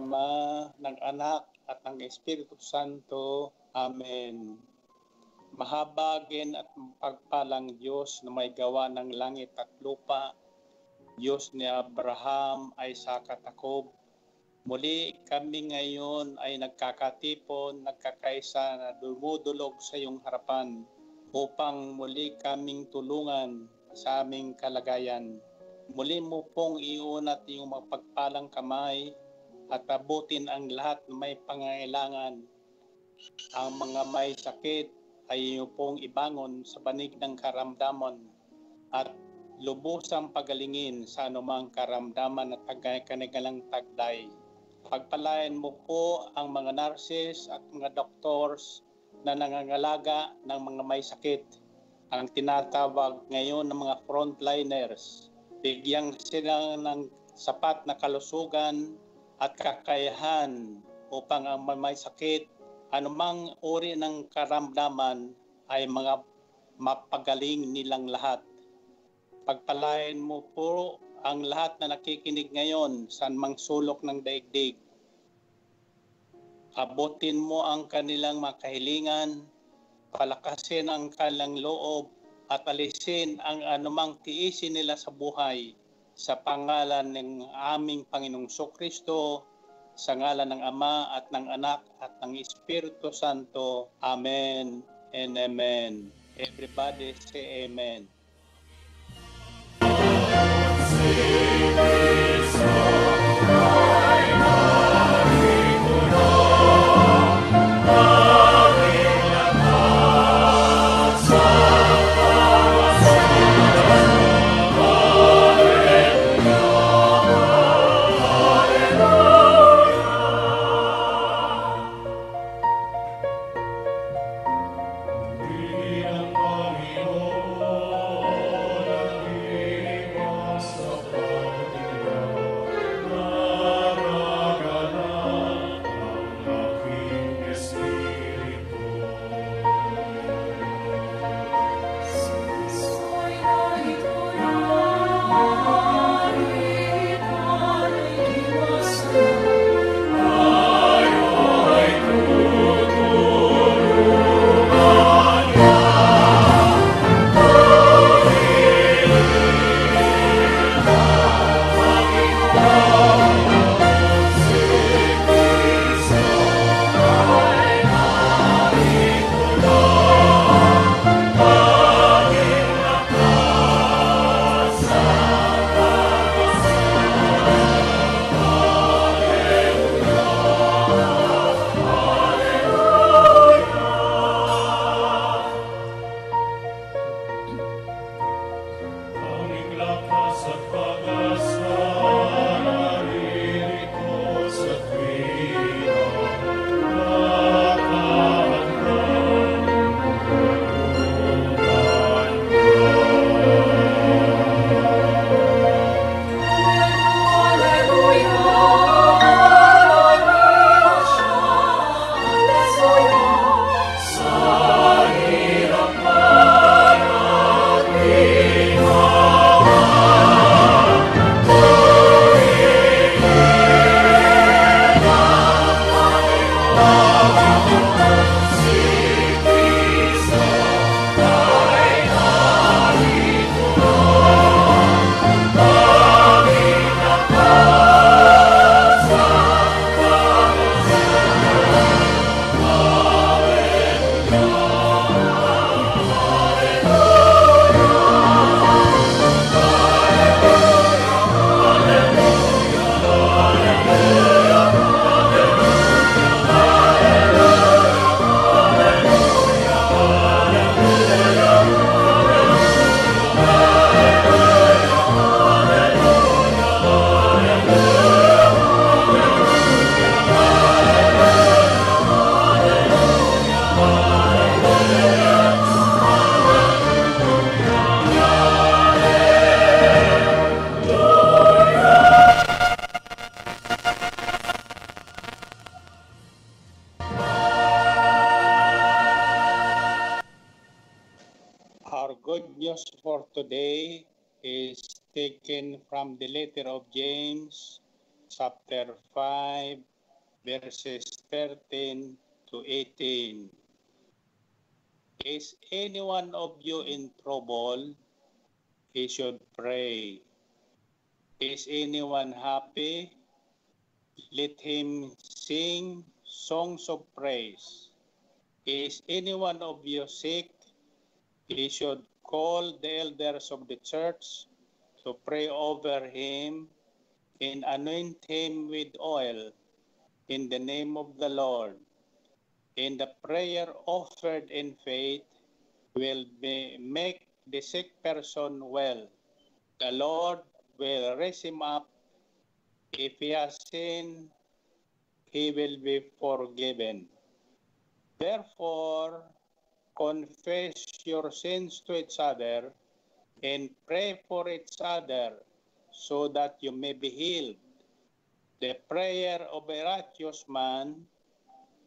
Ama, ng Anak, at ng Espiritu Santo. Amen. Mahabagin at pagpalang Diyos na may gawa ng langit at lupa, Diyos ni Abraham, Isaac at Jacob. Muli kami ngayon ay nagkakatipon, nagkakaisa na dumudulog sa iyong harapan upang muli kaming tulungan sa aming kalagayan. Muli mo pong iunat yung mapagpalang kamay at abutin ang lahat na may pangangailangan. Ang mga may sakit ay iyo pong ibangon sa banig ng karamdaman at lubusang pagalingin sa anumang karamdaman at kanigalang tagday. Pagpalain mo po ang mga nurses at mga doctors na nangangalaga ng mga may sakit. Ang tinatawag ngayon ng mga frontliners bigyan sila ng sapat na kalusugan at kakayahan upang ang may sakit, anumang uri ng karamdaman ay mga mapagaling nilang lahat. Pagpalain mo po ang lahat na nakikinig ngayon sa mang sulok ng daigdig. Abutin mo ang kanilang makahilingan, palakasin ang kanilang loob, at alisin ang anumang tiisin nila sa buhay sa pangalan ng aming Panginoong Kristo, sa ngalan ng Ama at ng Anak at ng Espiritu Santo. Amen and Amen. Everybody say Amen. 13 to 18. Is any one of you in trouble? He should pray. Is anyone happy? Let him sing songs of praise. Is any one of you sick? he should call the elders of the church to pray over him and anoint him with oil in the name of the Lord. And the prayer offered in faith will be, make the sick person well. The Lord will raise him up. If he has sinned, he will be forgiven. Therefore, confess your sins to each other and pray for each other so that you may be healed. The prayer of a righteous man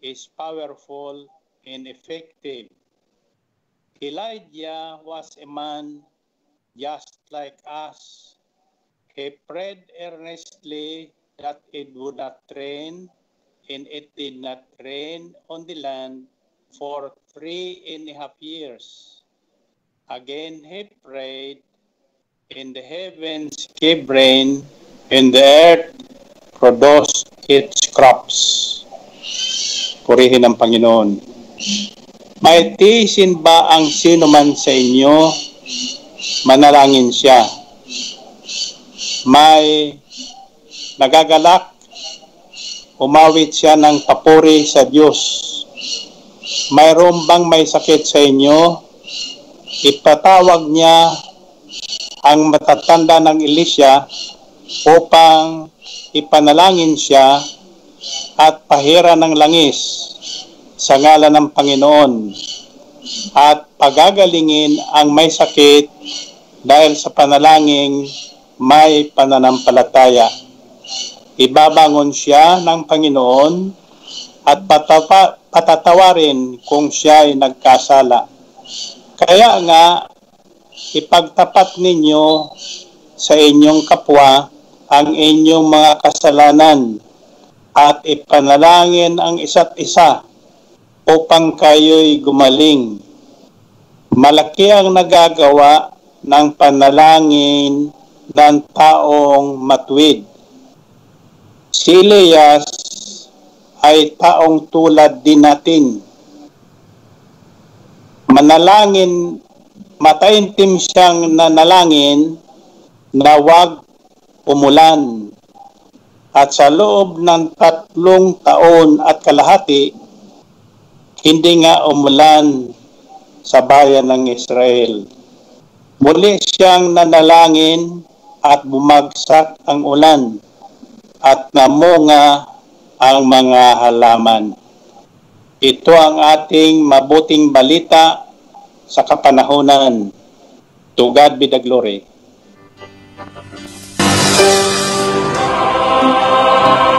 is powerful and effective. Elijah was a man just like us. He prayed earnestly that it would not rain, and it did not rain on the land for three and a half years. Again he prayed, and the heavens gave rain, and the earth produced its crops. Purihin ang Panginoon. May tiisin ba ang sino man sa inyo? Manalangin siya. May nagagalak, umawit siya ng papuri sa Diyos mayroon bang may sakit sa inyo, ipatawag niya ang matatanda ng Elisha upang ipanalangin siya at pahira ng langis sa ngalan ng Panginoon at pagagalingin ang may sakit dahil sa panalangin may pananampalataya. Ibabangon siya ng Panginoon at patapa, patatawarin kung siya ay nagkasala. Kaya nga, ipagtapat ninyo sa inyong kapwa ang inyong mga kasalanan at ipanalangin ang isa't isa upang kayo'y gumaling. Malaki ang nagagawa ng panalangin ng taong matwid. Si Elias ay taong tulad din natin. Manalangin, mataintim siyang nanalangin na wag umulan. At sa loob ng tatlong taon at kalahati, hindi nga umulan sa bayan ng Israel. Muli siyang nanalangin at bumagsak ang ulan at namunga ang mga halaman. Ito ang ating mabuting balita sa kapanahonan. To God be the glory. Oh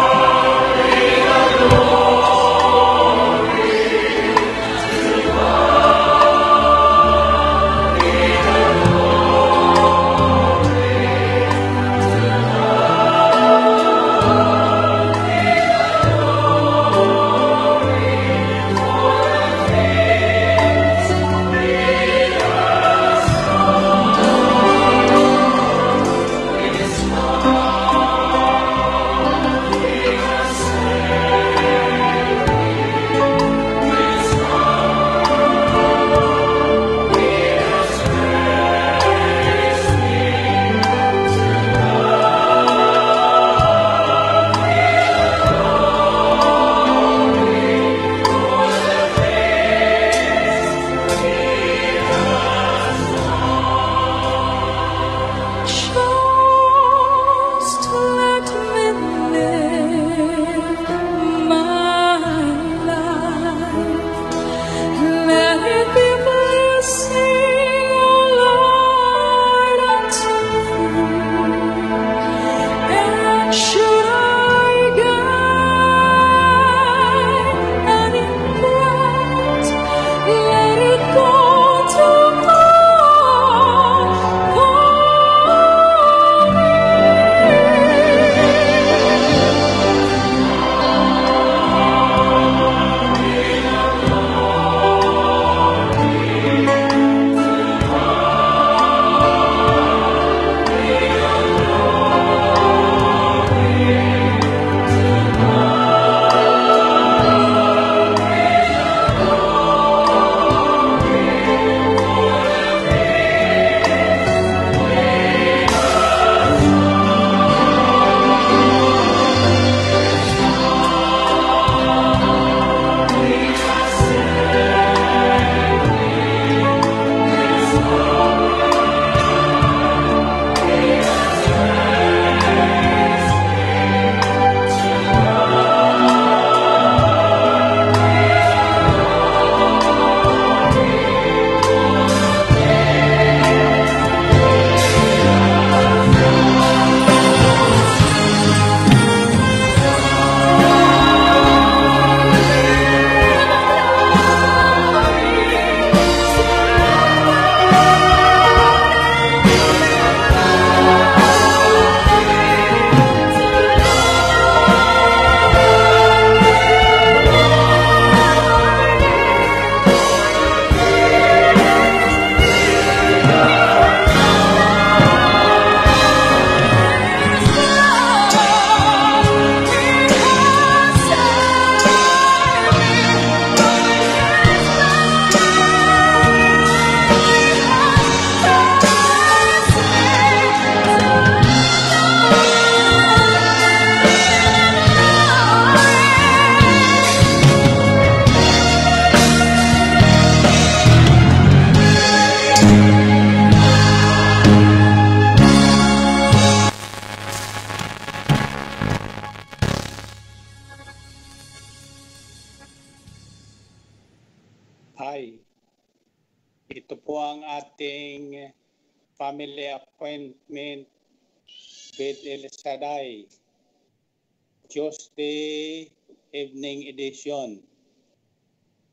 Tuesday evening edition.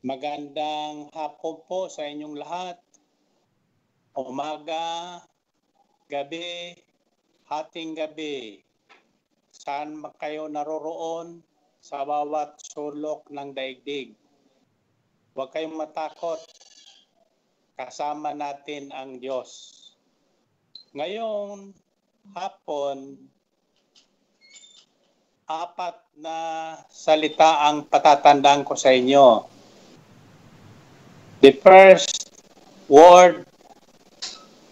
Magandang hapon po sa inyong lahat. Umaga, gabi, hating gabi. Saan kayo naroroon sa bawat sulok ng daigdig. Huwag kayong matakot. Kasama natin ang Diyos. Ngayon, hapon, apat na salita ang patatandaan ko sa inyo. The first word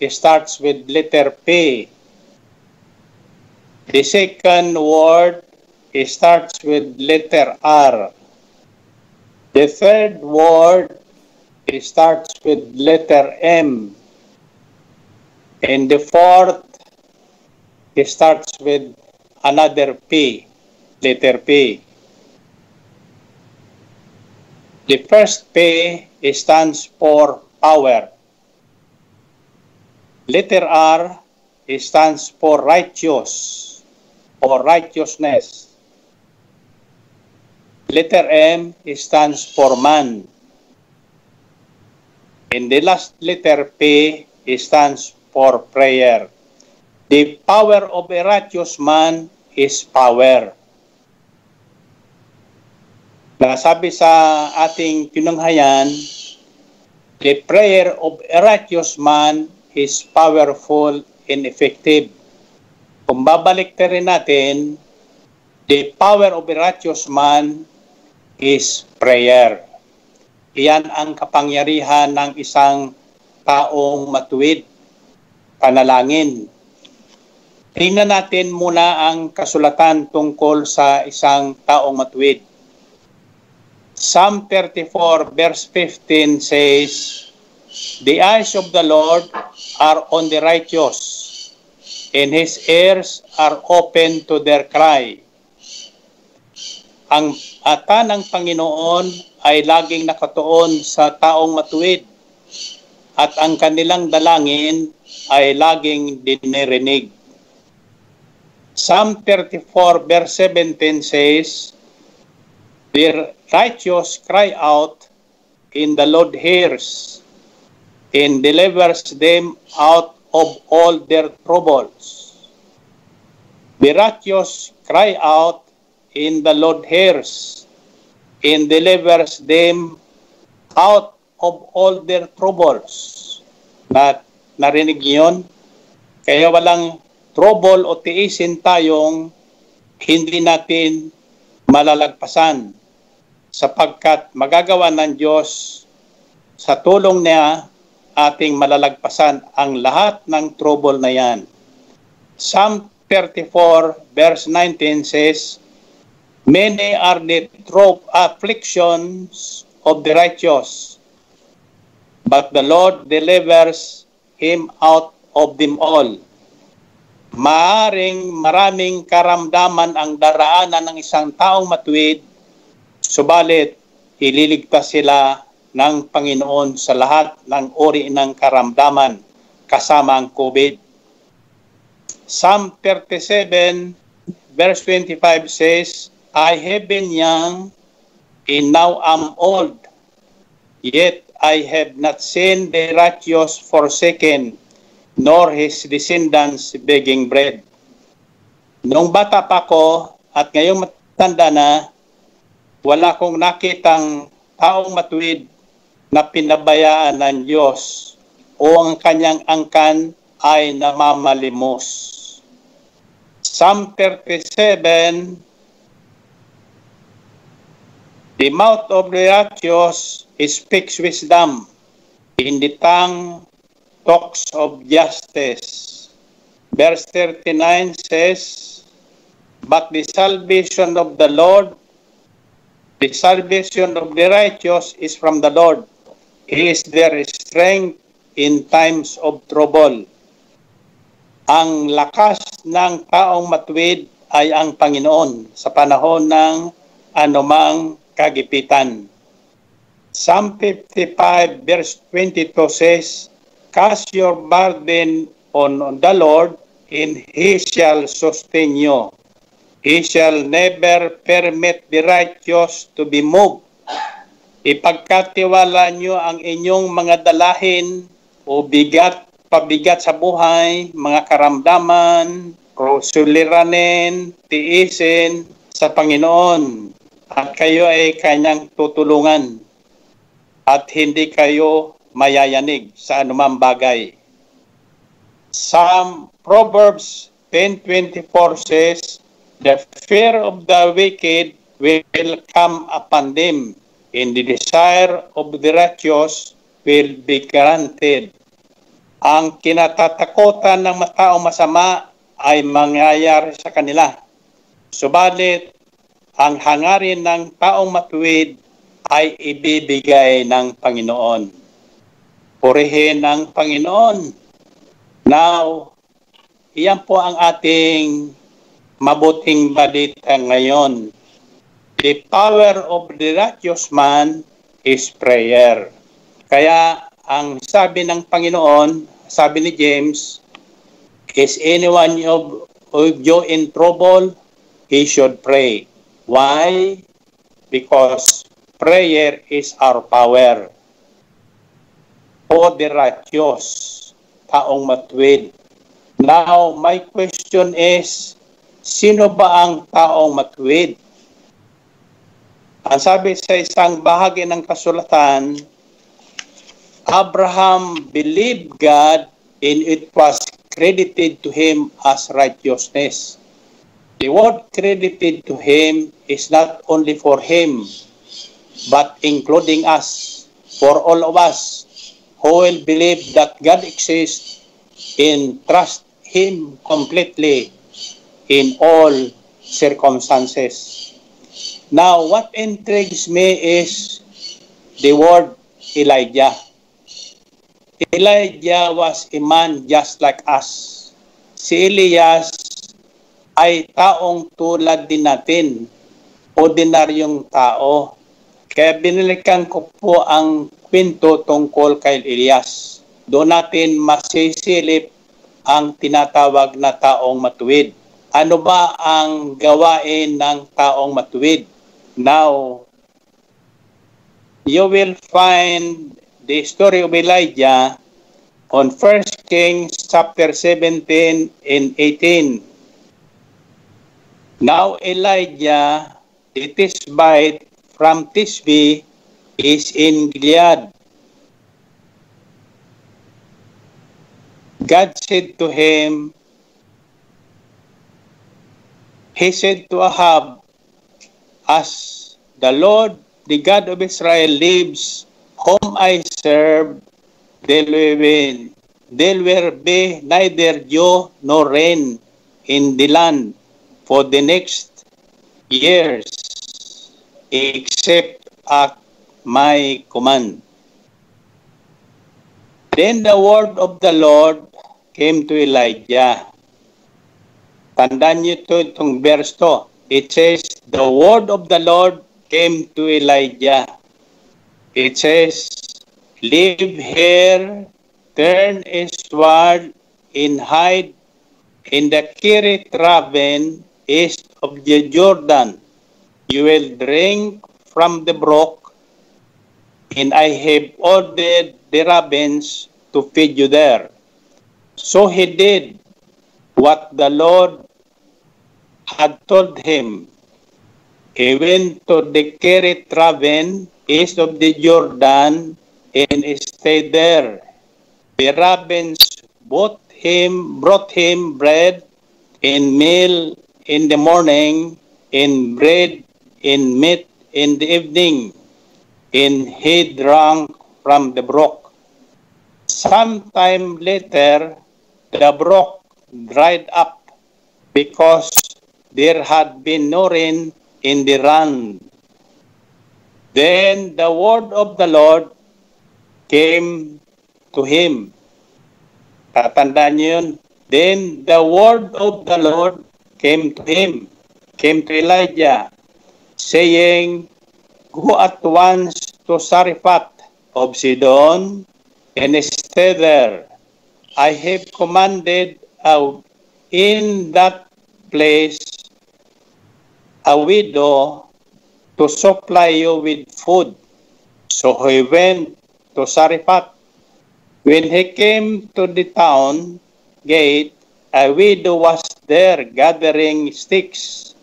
starts with letter P. The second word starts with letter R. The third word starts with letter M. And the fourth starts with another P, letter P. The first P stands for power. Letter R stands for righteous or righteousness. Letter M stands for man. And the last letter P stands for prayer. The power of a righteous man is power. Nasabi sa ating tinunghayan, the prayer of a righteous man is powerful and effective. Kung babalik rin natin, the power of a righteous man is prayer. Iyan ang kapangyarihan ng isang taong matuwid, panalangin. Tingnan natin muna ang kasulatan tungkol sa isang taong matuwid. Psalm 34 verse 15 says, The eyes of the Lord are on the righteous, and His ears are open to their cry. Ang ata ng Panginoon ay laging nakatuon sa taong matuwid, at ang kanilang dalangin ay laging dinirinig. Psalm 34 verse 17 says, The righteous cry out, and the Lord hears, and delivers them out of all their troubles. The righteous cry out, and the Lord hears, and delivers them out of all their troubles. Na, narinig niyo? Kaya walang trouble o tiisin tayong hindi natin malalagpasan sapagkat magagawa ng Diyos sa tulong niya ating malalagpasan ang lahat ng trouble na yan. Psalm 34 verse 19 says, Many are the trouble afflictions of the righteous, but the Lord delivers him out of them all. Maaring maraming karamdaman ang daraanan ng isang taong matuwid, subalit ililigtas sila ng Panginoon sa lahat ng uri ng karamdaman kasama ang COVID. Psalm 37 verse 25 says, I have been young and now am old, yet I have not seen the righteous forsaken, nor his descendants begging bread. Nung bata pa ko at ngayong matanda na, wala kong nakitang taong matuwid na pinabayaan ng Diyos o ang kanyang angkan ay namamalimos. Psalm 37 The mouth of the righteous speaks wisdom, in the tongue talks of justice. Verse 39 says, But the salvation of the Lord, the salvation of the righteous is from the Lord. He is their strength in times of trouble. Ang lakas ng taong matuwid ay ang Panginoon sa panahon ng anumang kagipitan. Psalm 55 verse 22 says, Cast your burden on the Lord, and He shall sustain you. He shall never permit the righteous to be moved. Ipagkatiwala nyo ang inyong mga dalahin o bigat, pabigat sa buhay, mga karamdaman, o suliranin, tiisin sa Panginoon. At kayo ay kanyang tutulungan at hindi kayo mayayanig sa anumang bagay. Psalm Proverbs 10:24 says, The fear of the wicked will come upon them, and the desire of the righteous will be granted. Ang kinatatakutan ng mataong masama ay mangyayari sa kanila. Subalit, ang hangarin ng taong matuwid ay ibibigay ng Panginoon. Purihin ng Panginoon. Now, iyan po ang ating mabuting balita ngayon. The power of the righteous man is prayer. Kaya ang sabi ng Panginoon, sabi ni James, is anyone of, of you in trouble, he should pray. Why? Because prayer is our power. O the righteous, taong matuwid. Now, my question is, sino ba ang taong matuwid? Ang sabi sa isang bahagi ng kasulatan, Abraham believed God and it was credited to him as righteousness. The word credited to him is not only for him, but including us, for all of us who will believe that God exists and trust Him completely in all circumstances. Now, what intrigues me is the word Elijah. Elijah was a man just like us. Si Elias ay taong tulad din natin, ordinaryong tao. Kaya binalikan ko po ang kwento tungkol kay Elias. Doon natin masisilip ang tinatawag na taong matuwid. Ano ba ang gawain ng taong matuwid? Now, you will find the story of Elijah on 1 Kings chapter 17 and 18. Now Elijah, the Tishbite from Tishbe, is in Gilead. God said to him, He said to Ahab, As the Lord, the God of Israel lives, whom I serve, there will there be neither dew nor rain in the land for the next years, except at my command. Then the word of the Lord came to Elijah. Tandaan niyo ito, itong verse to. It says, the word of the Lord came to Elijah. It says, Live here, turn eastward, and hide in the Kirit Raven east of the Jordan. You will drink from the brook, and I have ordered the ravens to feed you there. So he did what the Lord had told him. He went to the Kirit Raven east of the Jordan and stayed there. The ravens brought him, brought him bread and meal in the morning, and bread and meat in the evening, and he drank from the brook. Sometime later, the brook dried up because there had been no rain in the land. Then the word of the Lord came to him. Tatandaan niyo yun. Then the word of the Lord came to him, came to Elijah, saying, Go at once to Sarifat of Sidon and stay there. I have commanded uh, in that place a widow to supply you with food. So he went to Sarifat. When he came to the town gate, a widow was there gathering sticks.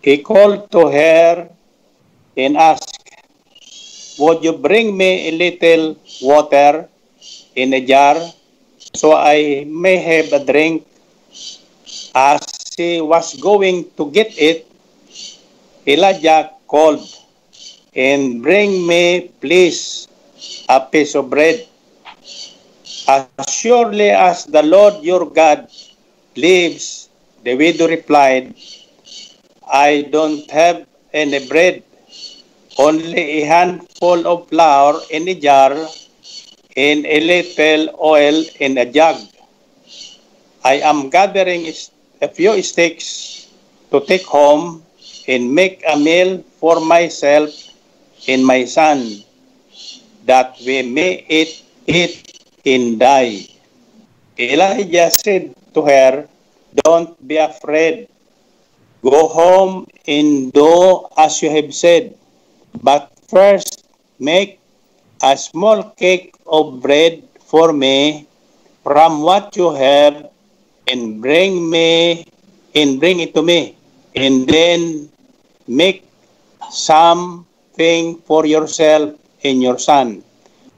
He called to her and asked, Would you bring me a little water in a jar so I may have a drink? As she was going to get it, Elijah called, and bring me, please, a piece of bread. As surely as the Lord your God lives, the widow replied, I don't have any bread, only a handful of flour in a jar and a little oil in a jug. I am gathering a few sticks to take home and make a meal for myself and my son, that we may eat it and die. Elijah said to her, Don't be afraid. Go home and do as you have said. But first, make a small cake of bread for me from what you have and bring me and bring it to me. And then make something for yourself and your son.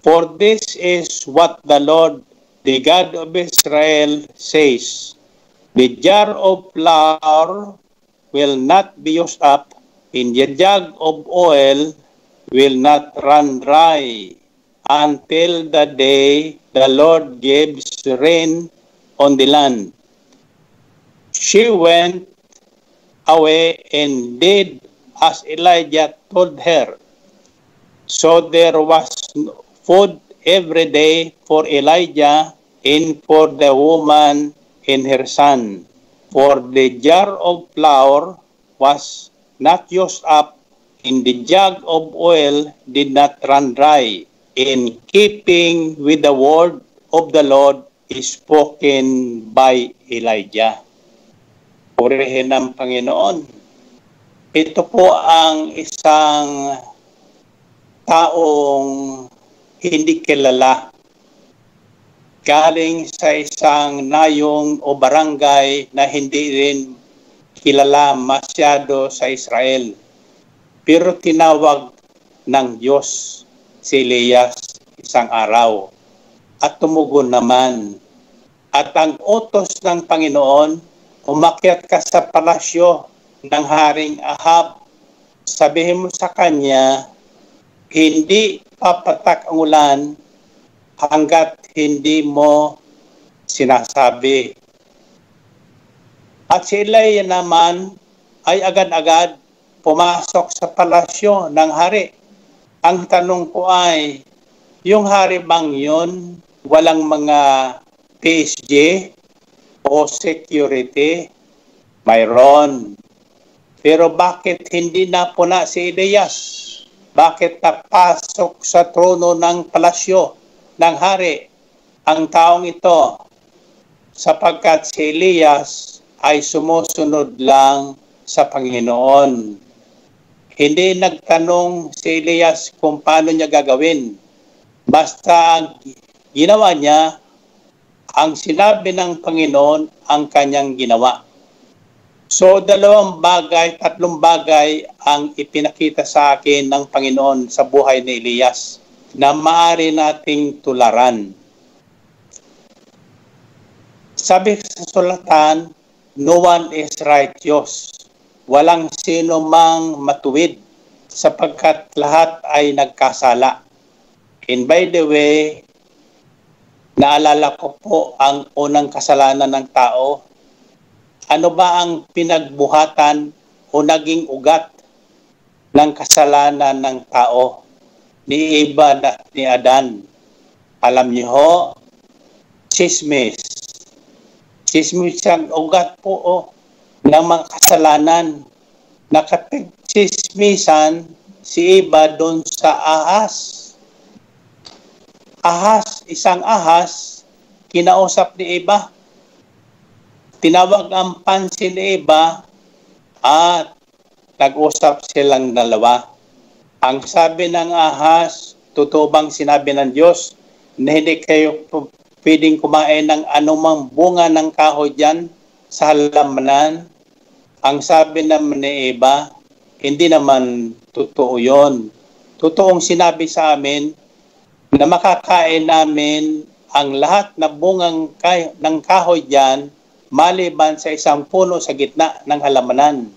For this is what the Lord, the God of Israel, says. The jar of flour will not be used up, and the jug of oil will not run dry until the day the Lord gives rain on the land. She went away and did as Elijah told her. So there was food every day for Elijah and for the woman and her son. For the jar of flour was not used up, and the jug of oil did not run dry, in keeping with the word of the Lord spoken by Elijah. Purihin ng Panginoon. Ito po ang isang taong hindi kilala galing sa isang nayong o barangay na hindi rin kilala masyado sa Israel. Pero tinawag ng Diyos si Elias isang araw at tumugon naman. At ang utos ng Panginoon, umakyat ka sa palasyo ng Haring Ahab. Sabihin mo sa kanya, hindi papatak ang ulan hanggat hindi mo sinasabi. At si Elijah naman ay agad-agad pumasok sa palasyo ng hari. Ang tanong ko ay, yung hari bang yun, walang mga PSG security? Mayroon. Pero bakit hindi napuna si Elias? Bakit napasok sa trono ng palasyo ng hari ang taong ito? Sapagkat si Elias ay sumusunod lang sa Panginoon. Hindi nagtanong si Elias kung paano niya gagawin. Basta ginawa niya, ang sinabi ng Panginoon ang kanyang ginawa. So dalawang bagay, tatlong bagay ang ipinakita sa akin ng Panginoon sa buhay ni Elias na maaari nating tularan. Sabi sa sulatan, no one is righteous. Walang sino mang matuwid sapagkat lahat ay nagkasala. And by the way, naalala ko po ang unang kasalanan ng tao. Ano ba ang pinagbuhatan o naging ugat ng kasalanan ng tao ni Eva at ni Adan? Alam niyo ho, chismis. Chismis ang ugat po o ng mga kasalanan. Nakatigchismisan si Eva doon sa ahas. Ahas, isang ahas, kinausap ni Eva. Tinawag ang pansin ni Eva at nag-usap silang dalawa. Ang sabi ng ahas, totoo bang sinabi ng Diyos na hindi kayo pwedeng kumain ng anumang bunga ng kahoy dyan sa halamanan? Ang sabi naman ni Eva, hindi naman totoo yon. Totoong sinabi sa amin na makakain namin ang lahat na bungang kay- ng kahoy dyan maliban sa isang puno sa gitna ng halamanan.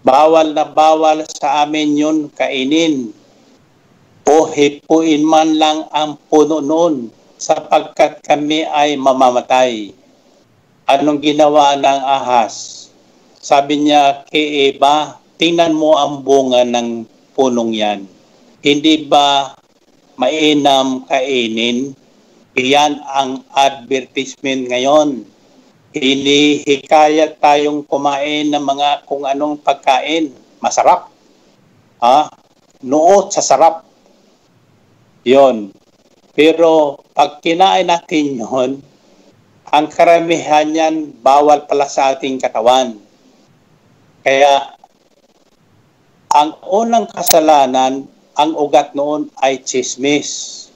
Bawal na bawal sa amin yun kainin. O hipuin man lang ang puno noon sapagkat kami ay mamamatay. Anong ginawa ng ahas? Sabi niya kay Eva, tingnan mo ang bunga ng punong yan. Hindi ba mainam kainin? Iyan ang advertisement ngayon. hinihikayat tayong kumain ng mga kung anong pagkain. Masarap. Ha? Nuot sa sarap. Yon. Pero pag kinain natin yon, ang karamihan yan bawal pala sa ating katawan. Kaya ang unang kasalanan, ang ugat noon ay chismis.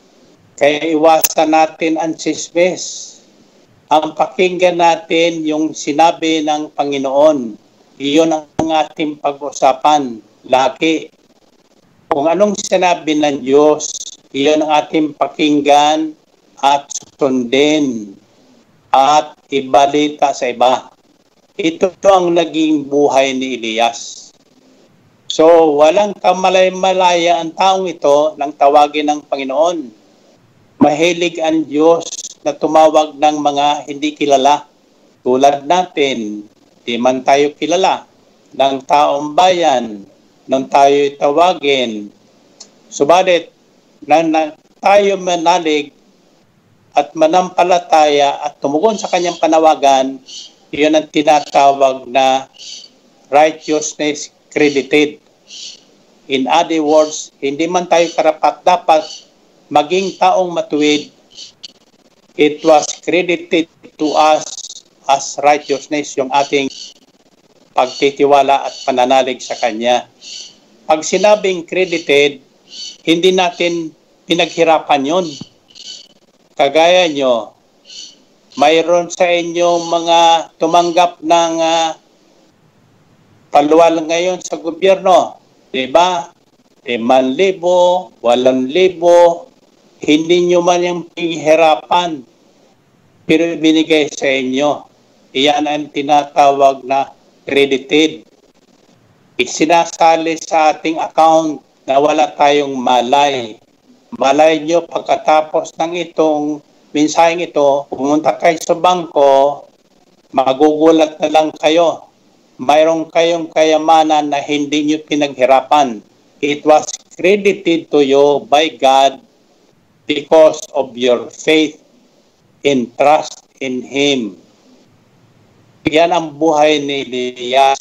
Kaya iwasan natin ang chismis. Ang pakinggan natin yung sinabi ng Panginoon. Iyon ang ating pag-usapan lagi. Kung anong sinabi ng Diyos, iyon ang ating pakinggan at sundin at ibalita sa iba. Ito ang naging buhay ni Elias. So, walang kamalay-malaya ang taong ito nang tawagin ng Panginoon. Mahilig ang Diyos na tumawag ng mga hindi kilala. Tulad natin, di man tayo kilala ng taong bayan nung tayo tawagin. Subalit, na, na tayo manalig at manampalataya at tumugon sa kanyang panawagan, iyon ang tinatawag na righteousness credited. In other words, hindi man tayo karapat dapat maging taong matuwid, it was credited to us as righteousness yung ating pagtitiwala at pananalig sa Kanya. Pag sinabing credited, hindi natin pinaghirapan yon. Kagaya nyo, mayroon sa inyo mga tumanggap ng uh, paluwal ngayon sa gobyerno. Diba? Liman libo, walang libo, hindi nyo man yung pinaghirapan, pero binigay sa inyo. Iyan ang tinatawag na credited. Isinasali sa ating account na wala tayong malay. Malay nyo pagkatapos ng itong mensaheng ito, pumunta kayo sa bangko, magugulat na lang kayo. Mayroon kayong kayamanan na hindi nyo pinaghirapan. It was credited to you by God because of your faith and trust in Him. Yan ang buhay ni Elias.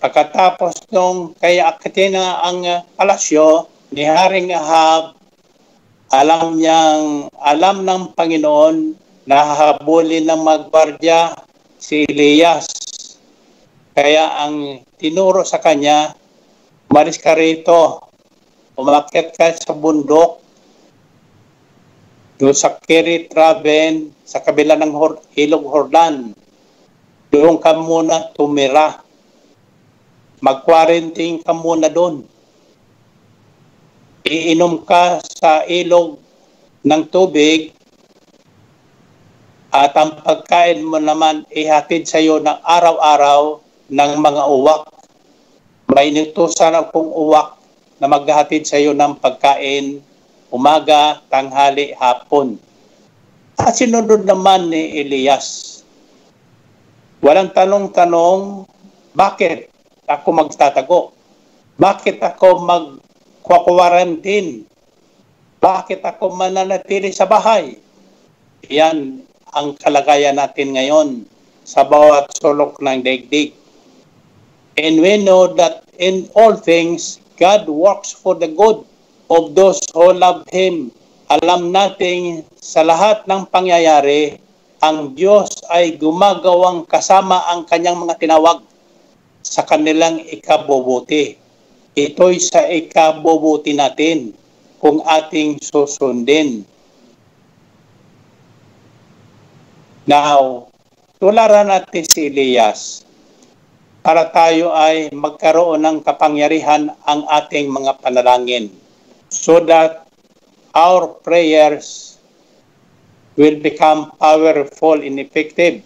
Pagkatapos nung kay Akatina ang uh, palasyo ni Haring Ahab, alam niyang, alam ng Panginoon na hahabulin ng magbardya si Elias. Kaya ang tinuro sa kanya, umalis ka rito, umakyat ka sa bundok, doon sa Kirit Raven, sa kabila ng Hor- Ilog Hordan. Doon ka muna tumira. Mag-quarantine ka muna doon. Iinom ka sa ilog ng tubig at ang pagkain mo naman ihatid sa iyo ng araw-araw ng mga uwak. May inutusan akong uwak na maghahatid sa iyo ng pagkain umaga, tanghali, hapon. At sinunod naman ni Elias. Walang tanong-tanong, bakit ako magtatago? Bakit ako mag-quarantine? Bakit ako mananatili sa bahay? Yan ang kalagayan natin ngayon sa bawat sulok ng daigdig. And we know that in all things, God works for the good of those who love Him. Alam natin sa lahat ng pangyayari, ang Diyos ay gumagawang kasama ang kanyang mga tinawag sa kanilang ikabubuti. Ito'y sa ikabubuti natin kung ating susundin. Now, tularan natin si Elias para tayo ay magkaroon ng kapangyarihan ang ating mga panalangin so that our prayers will become powerful and effective.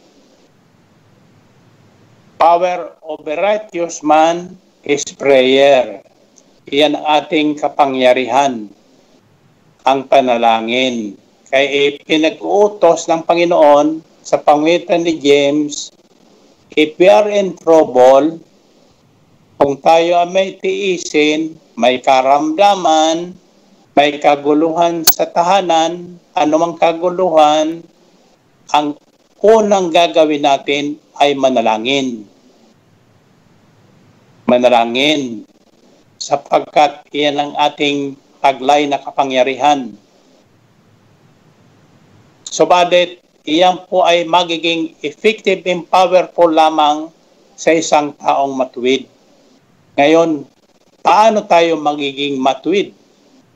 Power of a righteous man is prayer. Iyan ang ating kapangyarihan, ang panalangin. Kaya pinag-uutos ng Panginoon sa pangitan ni James, if we are in trouble, kung tayo ay may tiisin, may karamdaman, may kaguluhan sa tahanan, anumang kaguluhan, ang unang gagawin natin ay manalangin. Manalangin sapagkat iyan ang ating taglay na kapangyarihan. Subalit, iyan po ay magiging effective and powerful lamang sa isang taong matuwid. Ngayon, paano tayo magiging matuwid?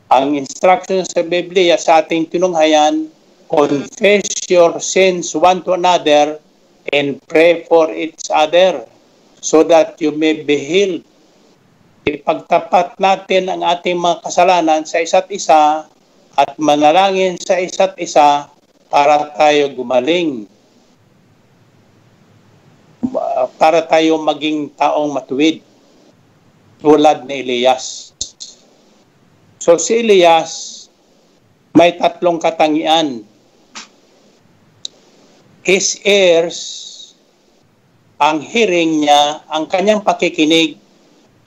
Ang instruction sa Biblia sa ating tinunghayan, confess your sins one to another and pray for each other so that you may be healed. Ipagtapat natin ang ating mga kasalanan sa isa't isa at manalangin sa isa't isa para tayo gumaling. Para tayo maging taong matuwid tulad ni Elias. So si Elias may tatlong katangian. His ears, ang hearing niya, ang kanyang pakikinig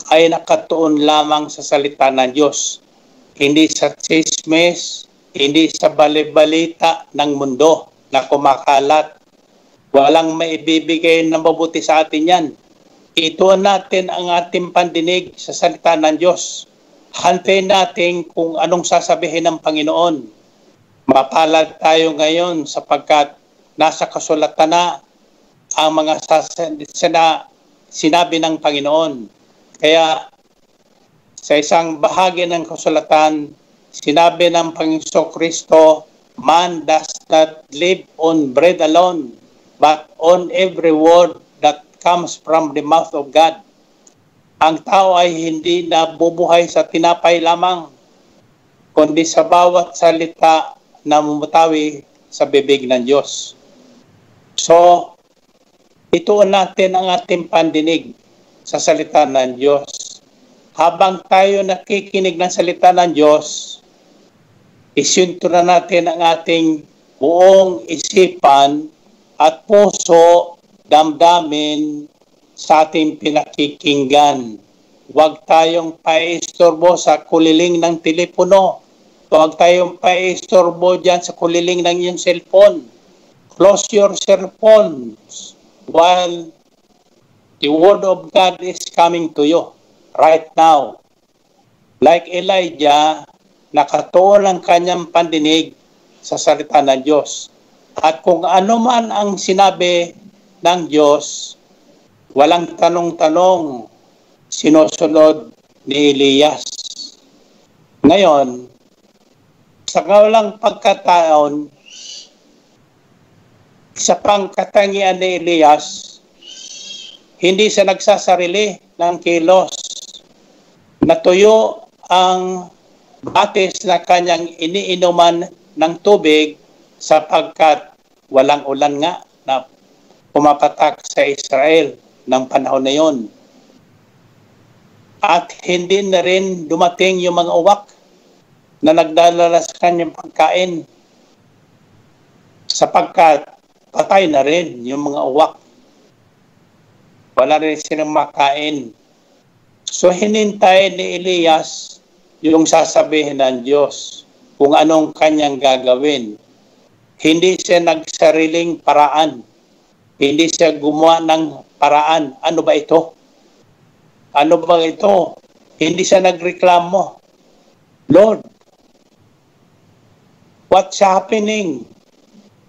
ay nakatuon lamang sa salita ng Diyos. Hindi sa chismes, hindi sa balibalita ng mundo na kumakalat. Walang maibibigay na mabuti sa atin yan. Ituon natin ang ating pandinig sa salita ng Diyos. Hantayin natin kung anong sasabihin ng Panginoon. Mapalad tayo ngayon sapagkat nasa kasulatan na ang mga sas- sina- sinabi ng Panginoon. Kaya sa isang bahagi ng kasulatan, sinabi ng Panginoon Kristo, Man does not live on bread alone, but on every word that comes from the mouth of God. Ang tao ay hindi nabubuhay sa tinapay lamang, kundi sa bawat salita na mumutawi sa bibig ng Diyos. So, ituon natin ang ating pandinig sa salita ng Diyos. Habang tayo nakikinig ng salita ng Diyos, isinto na natin ang ating buong isipan at puso, damdamin sa ating pinakikinggan. Huwag tayong paistorbo sa kuliling ng telepono. Huwag tayong paistorbo dyan sa kuliling ng iyong cellphone. Close your cellphones while the word of God is coming to you right now. Like Elijah, nakatuon ang kanyang pandinig sa salita ng Diyos. At kung ano man ang sinabi ng Diyos, walang tanong-tanong, sinusunod ni Elias. Ngayon, sa walang pagkataon, isa pang katangian ni Elias, hindi siya nagsasarili ng kilos. Natuyo ang batis na kanyang iniinuman ng tubig sapagkat walang ulan nga na pumapatak sa Israel ng panahon na yon. At hindi na rin dumating yung mga uwak na nagdalala sa kanyang pagkain sapagkat patay na rin yung mga uwak. Wala rin silang makain. So hinintay ni Elias yung sasabihin ng Diyos kung anong kanyang gagawin. Hindi siya nagsariling paraan. Hindi siya gumawa ng paraan. Ano ba ito? Ano ba ito? Hindi siya nagreklamo. Lord, what's happening?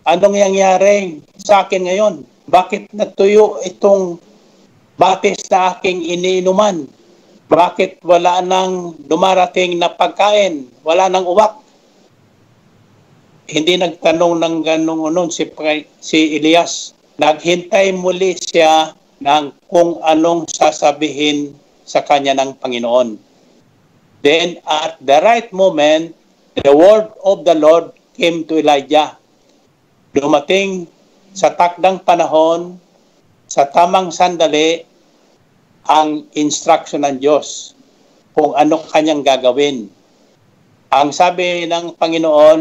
Anong nangyari sa akin ngayon? Bakit natuyo itong batis na aking iniinuman? Bakit wala nang dumarating na pagkain? Wala nang uwak? Hindi nagtanong ng ganong unon si, si Elias. Naghintay muli siya ng kung anong sasabihin sa kanya ng Panginoon. Then at the right moment, the word of the Lord came to Elijah. Dumating sa takdang panahon, sa tamang sandali, ang instruction ng Diyos kung ano kanyang gagawin. Ang sabi ng Panginoon,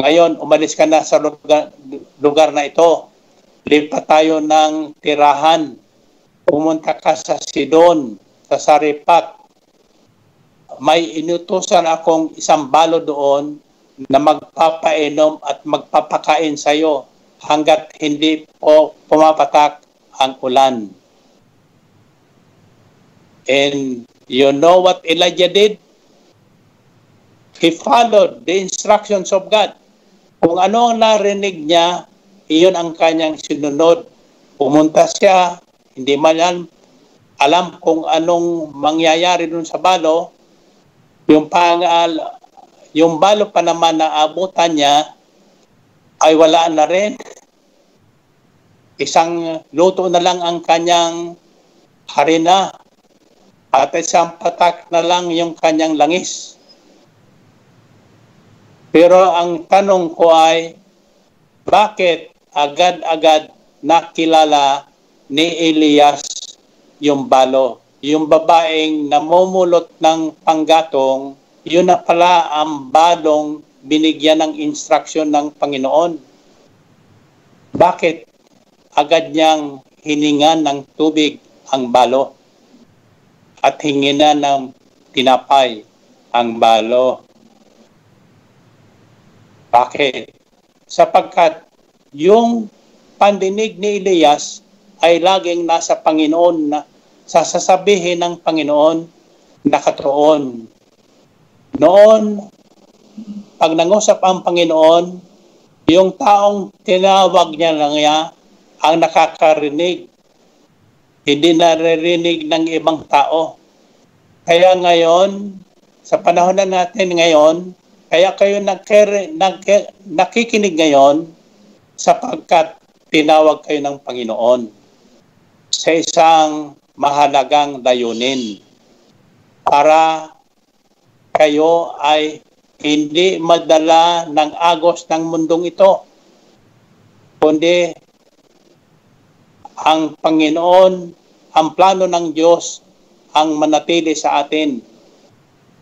ngayon umalis ka na sa lugar, lugar na ito. Lipat tayo ng tirahan. Pumunta ka sa Sidon, sa Saripat. May inutusan akong isang balo doon na magpapainom at magpapakain sa iyo. hanggat hindi po pumapatak ang ulan. And you know what Elijah did? He followed the instructions of God. Kung ano ang narinig niya, iyon ang kanyang sinunod. Pumunta siya, hindi man alam, kung anong mangyayari dun sa balo. Yung pangal, yung balo pa naman na abutan niya ay wala na rin. Isang luto na lang ang kanyang harina at isang patak na lang yung kanyang langis. Pero ang tanong ko ay, bakit agad-agad nakilala ni Elias yung balo? Yung babaeng namumulot ng panggatong, yun na pala ang balong binigyan ng instruksyon ng Panginoon. Bakit agad niyang hiningan ng tubig ang balo at hinginan ng tinapay ang balo? Bakit? Sapagkat yung pandinig ni Elias ay laging nasa Panginoon na sasasabihin ng Panginoon nakatuon. Noon, pag nangusap ang Panginoon, yung taong tinawag niya lang niya ang nakakarinig. Hindi naririnig ng ibang tao. Kaya ngayon, sa panahon na natin ngayon, kaya kayo nagkere, nag, nakikinig ngayon sapagkat tinawag kayo ng Panginoon sa isang mahalagang layunin para kayo ay hindi madala ng agos ng mundong ito, kundi ang Panginoon, ang plano ng Diyos ang manatili sa atin.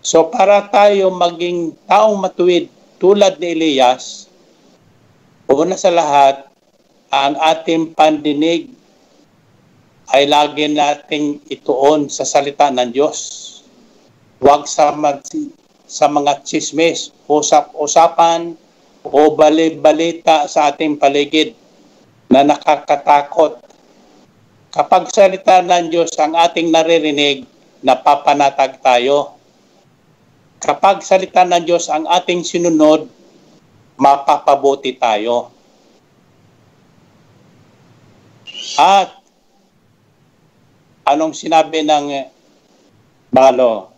So para tayo maging taong matuwid tulad ni Elias, una sa lahat, ang ating pandinig ay lagi nating ituon sa salita ng Diyos. Huwag sa, mag, sa mga chismis, usap-usapan o bali-balita sa ating paligid na nakakatakot. Kapag salita ng Diyos ang ating naririnig, napapanatag tayo. Kapag salita ng Diyos ang ating sinunod, mapapabuti tayo. At anong sinabi ng Balo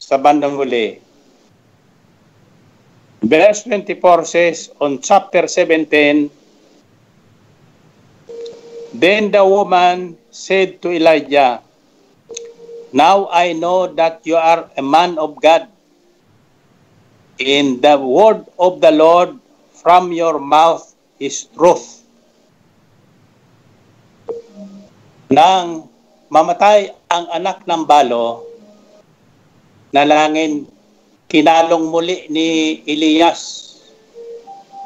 sa bandang huli? Verse 24 says, on chapter 17, Then the woman said to Elijah, Now I know that you are a man of God. In the word of the Lord from your mouth is truth. Nang mamatay ang anak ng balo, nalangin, kinalong muli ni Elias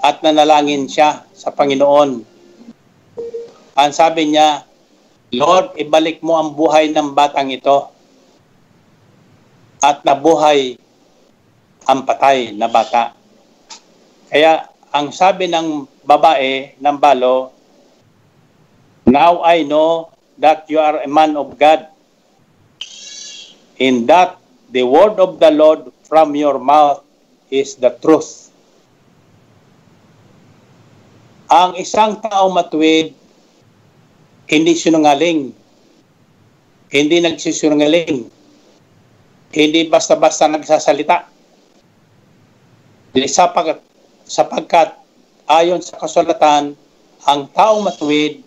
at nanalangin siya sa Panginoon. Ang sabi niya, Lord, ibalik mo ang buhay ng batang ito at nabuhay ang patay na bata. Kaya ang sabi ng babae ng balo, Now I know that you are a man of God, in that the word of the Lord from your mouth is the truth. Ang isang tao matuwid, hindi sinungaling. Hindi nagsisinungaling. Hindi basta-basta nagsasalita. Sapagkat, sapagkat ayon sa kasulatan, ang taong matuwid,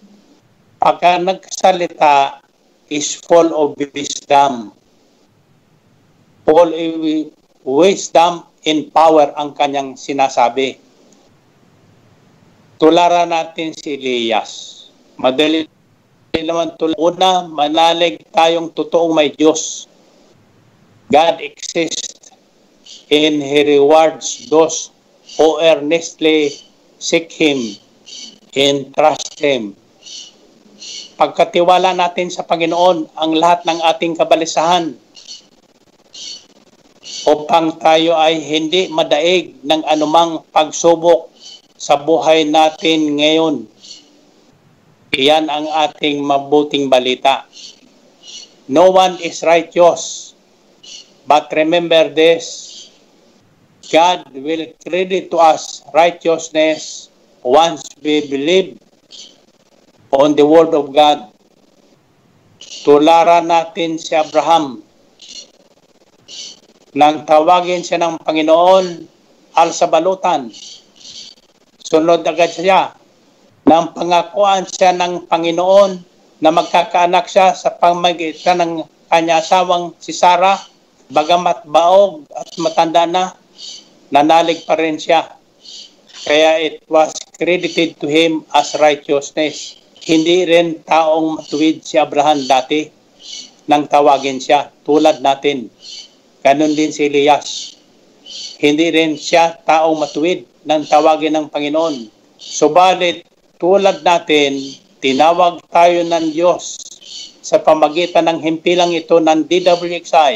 pagka nagsalita, is full of wisdom. Full of wisdom and power ang kanyang sinasabi. Tularan natin si Elias. Madali naman tuloy. Una, manalig tayong totoong may Diyos. God exists and He rewards those who earnestly seek Him and trust Him. Pagkatiwala natin sa Panginoon ang lahat ng ating kabalisahan upang tayo ay hindi madaig ng anumang pagsubok sa buhay natin ngayon. Iyan ang ating mabuting balita. No one is righteous. But remember this, God will credit to us righteousness once we believe on the Word of God. Tularan natin si Abraham nang tawagin siya ng Panginoon al sabalutan. Sunod agad siya nang pangakuan siya ng Panginoon na magkakaanak siya sa pamagitan ng kanya asawang si Sarah, bagamat baog at matanda na, nanalig pa rin siya. Kaya it was credited to him as righteousness. Hindi rin taong matuwid si Abraham dati nang tawagin siya, tulad natin. Ganon din si Elias. Hindi rin siya taong matuwid nang tawagin ng Panginoon. Subalit, tulad natin, tinawag tayo ng Diyos sa pamagitan ng himpilang ito ng DWXI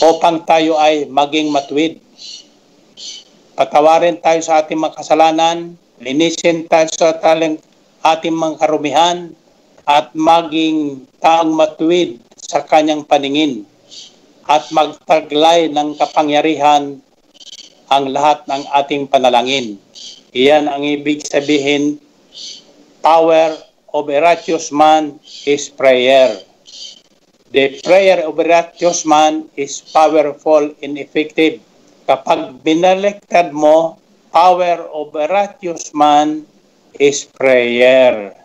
upang tayo ay maging matuwid. Patawarin tayo sa ating mga kasalanan, linisin tayo sa talang ating mga karumihan, at maging taong matuwid sa kanyang paningin at magtaglay ng kapangyarihan ang lahat ng ating panalangin. Iyan ang ibig sabihin, power of a righteous man is prayer. The prayer of a righteous man is powerful and effective. Kapag binaliktad mo, power of a righteous man is prayer.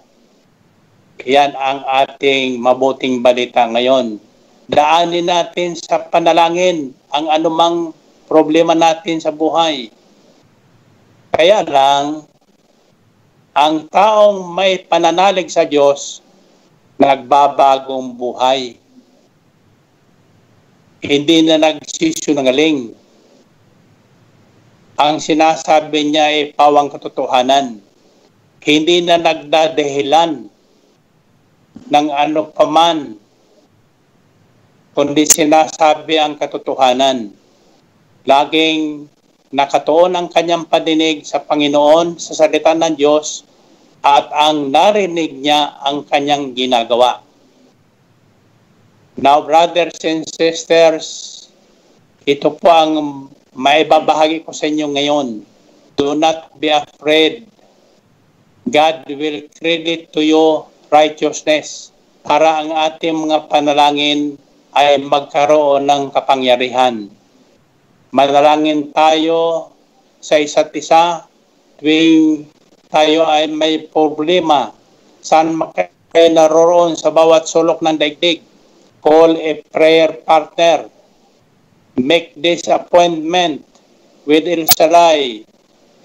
Yan ang ating mabuting balita ngayon. Daanin natin sa panalangin ang anumang problema natin sa buhay. Kaya lang, ang taong may pananalig sa Diyos, nagbabagong buhay. Hindi na nagsisungaling. Ang sinasabi niya ay pawang katotohanan. Hindi na nagdadahilan ng ano paman, kundi sinasabi ang katotohanan. Laging nakatuon ang kanyang padinig sa Panginoon sa salita ng Diyos at ang narinig niya ang kanyang ginagawa. Now, brothers and sisters, ito po ang maibabahagi ko sa inyo ngayon. Do not be afraid. God will credit to you righteousness para ang ating mga panalangin ay magkaroon ng kapangyarihan. Manalangin tayo sa isa't isa tuwing tayo ay may problema. Saan kayo naroon sa bawat sulok ng daigdig? Call a prayer partner. Make this appointment with El Shaddai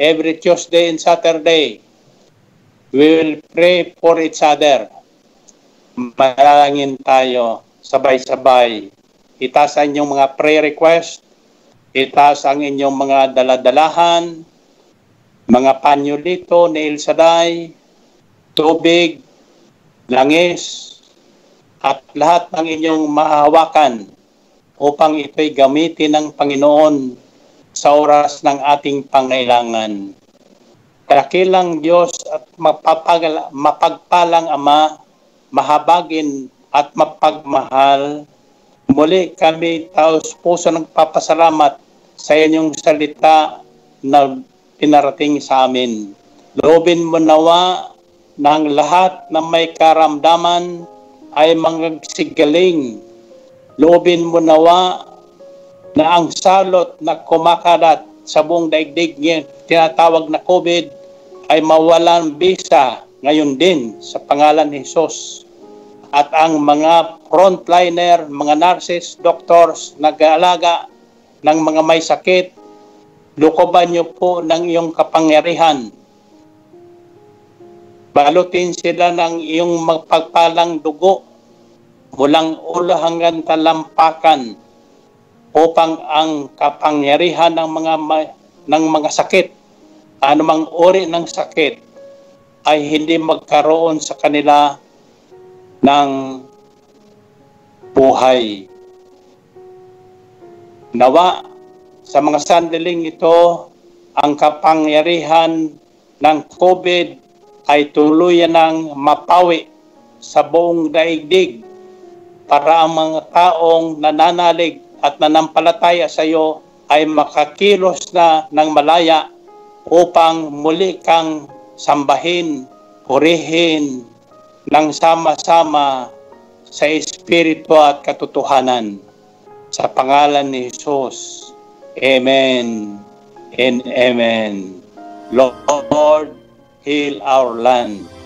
every Tuesday and Saturday We will pray for each other. Manalangin tayo sabay-sabay. Itaas ang inyong mga prayer request. Itaas ang inyong mga daladalahan, mga panyolito ni El Shaddai, tubig, langis, at lahat ng inyong mahahawakan upang ito'y gamitin ng Panginoon sa oras ng ating pangailangan. Dakilang Diyos at mapagpalang Ama, mahabagin at mapagmahal, muli kami taos puso nagpapasalamat sa inyong salita na pinarating sa amin. Loobin mo nawa ng lahat na may karamdaman ay magsigaling. Loobin mo nawa na ang salot na kumakalat sa buong daigdig niya, tinatawag na COVID, ay mawalan bisa ngayon din sa pangalan ni Jesus. At ang mga frontliner, mga nurses, doctors, nag-aalaga ng mga may sakit, lukoban niyo po ng iyong kapangyarihan. Balutin sila ng iyong magpagpalang dugo mulang ulo hanggang talampakan upang ang kapangyarihan ng mga ng mga sakit anumang uri ng sakit ay hindi magkaroon sa kanila ng buhay. Nawa sa mga sandaling ito, ang kapangyarihan ng COVID ay tuluyan ng mapawi sa buong daigdig para ang mga taong nananalig at nanampalataya sa iyo ay makakilos na ng malaya upang muli kang sambahin, purihin ng sama-sama sa Espiritu at katotohanan. Sa pangalan ni Jesus. Amen and Amen. Lord, heal our land.